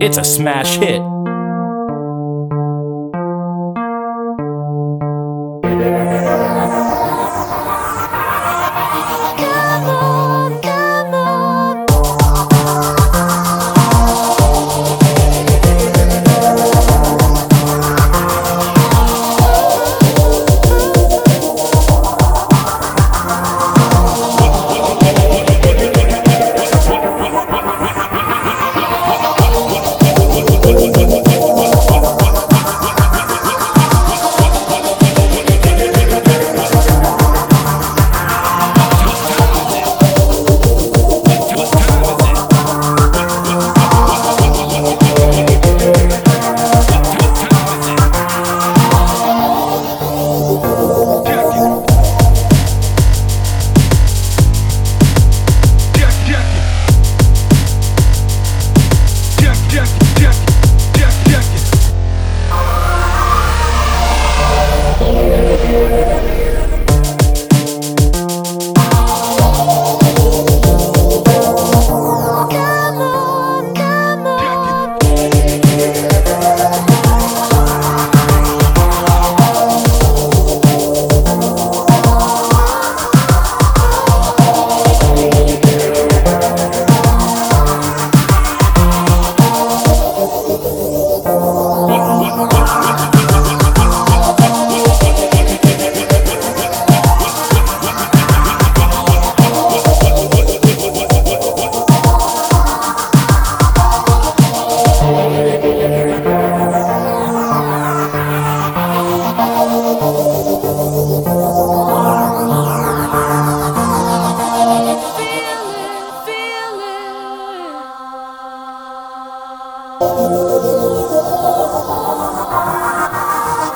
It's a smash hit.